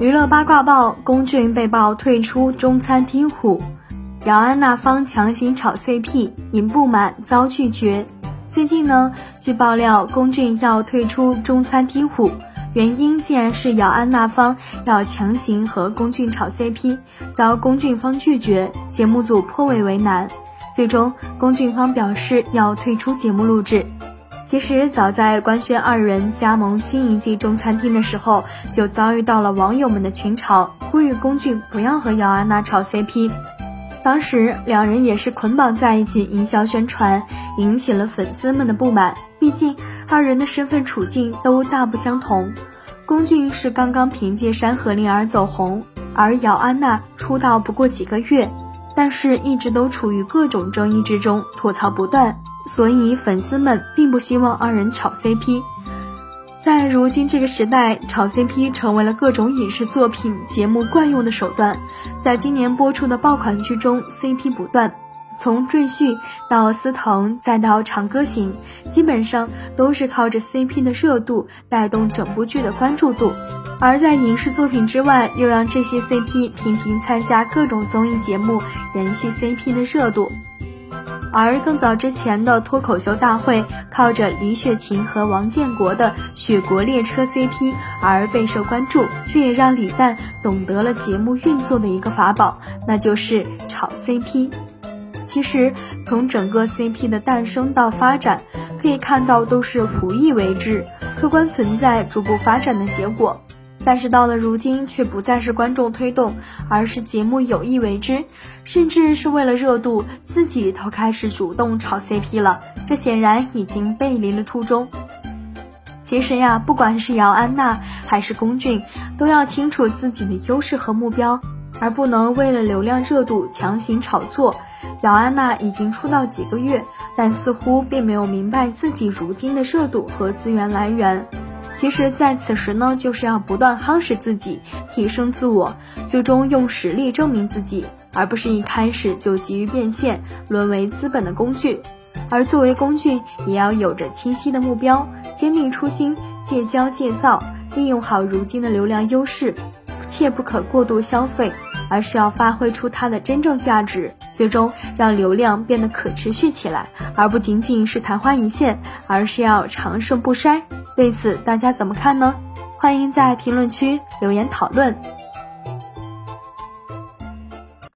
娱乐八卦报：龚俊被曝退出中餐厅虎，姚安娜方强行炒 CP，因不满遭拒绝。最近呢，据爆料，龚俊要退出中餐厅虎，原因竟然是姚安娜方要强行和龚俊炒 CP，遭龚俊方拒绝，节目组颇为为难。最终，龚俊方表示要退出节目录制。其实早在官宣二人加盟新一季中餐厅的时候，就遭遇到了网友们的群嘲，呼吁龚俊不要和姚安娜炒 CP。当时两人也是捆绑在一起营销宣传，引起了粉丝们的不满。毕竟二人的身份处境都大不相同，龚俊是刚刚凭借《山河令》而走红，而姚安娜出道不过几个月，但是一直都处于各种争议之中，吐槽不断。所以粉丝们并不希望二人炒 CP，在如今这个时代，炒 CP 成为了各种影视作品、节目惯用的手段。在今年播出的爆款剧中，CP 不断，从《赘婿》到《司藤》，再到《长歌行》，基本上都是靠着 CP 的热度带动整部剧的关注度。而在影视作品之外，又让这些 CP 频频参加各种综艺节目，延续 CP 的热度。而更早之前的脱口秀大会，靠着李雪琴和王建国的雪国列车 CP 而备受关注，这也让李诞懂得了节目运作的一个法宝，那就是炒 CP。其实从整个 CP 的诞生到发展，可以看到都是无意为之，客观存在逐步发展的结果。但是到了如今，却不再是观众推动，而是节目有意为之，甚至是为了热度，自己都开始主动炒 CP 了。这显然已经背离了初衷。其实呀，不管是姚安娜还是龚俊，都要清楚自己的优势和目标，而不能为了流量热度强行炒作。姚安娜已经出道几个月，但似乎并没有明白自己如今的热度和资源来源。其实，在此时呢，就是要不断夯实自己，提升自我，最终用实力证明自己，而不是一开始就急于变现，沦为资本的工具。而作为工具，也要有着清晰的目标，坚定初心，戒骄戒躁，利用好如今的流量优势，切不可过度消费，而是要发挥出它的真正价值，最终让流量变得可持续起来，而不仅仅是昙花一现，而是要长盛不衰。对此，大家怎么看呢？欢迎在评论区留言讨论。